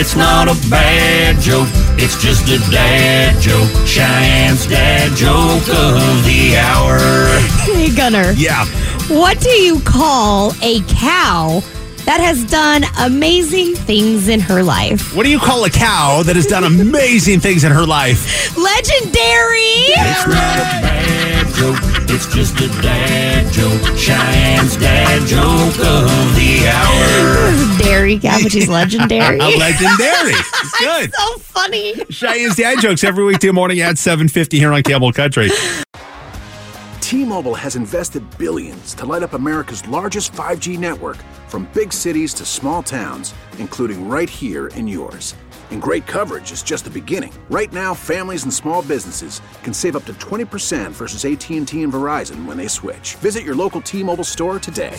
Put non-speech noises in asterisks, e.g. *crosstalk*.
It's not a bad joke, it's just a dad joke. Cheyenne's dad joke of the hour. *laughs* Hey, Gunner. Yeah. What do you call a cow that has done amazing things in her life? What do you call a cow that has done amazing things in her life? *laughs* Legendary! It's not a bad joke, it's just a dad joke. Cheyenne's dad joke of the hour. Dairy cow, but she's legendary. A legendary. *laughs* It's good. so funny. Cheyenne's dad jokes every weekday morning at 7.50 here on Camel Country. T-Mobile has invested billions to light up America's largest 5G network from big cities to small towns, including right here in yours. And great coverage is just the beginning. Right now, families and small businesses can save up to 20% versus AT&T and Verizon when they switch. Visit your local T-Mobile store today.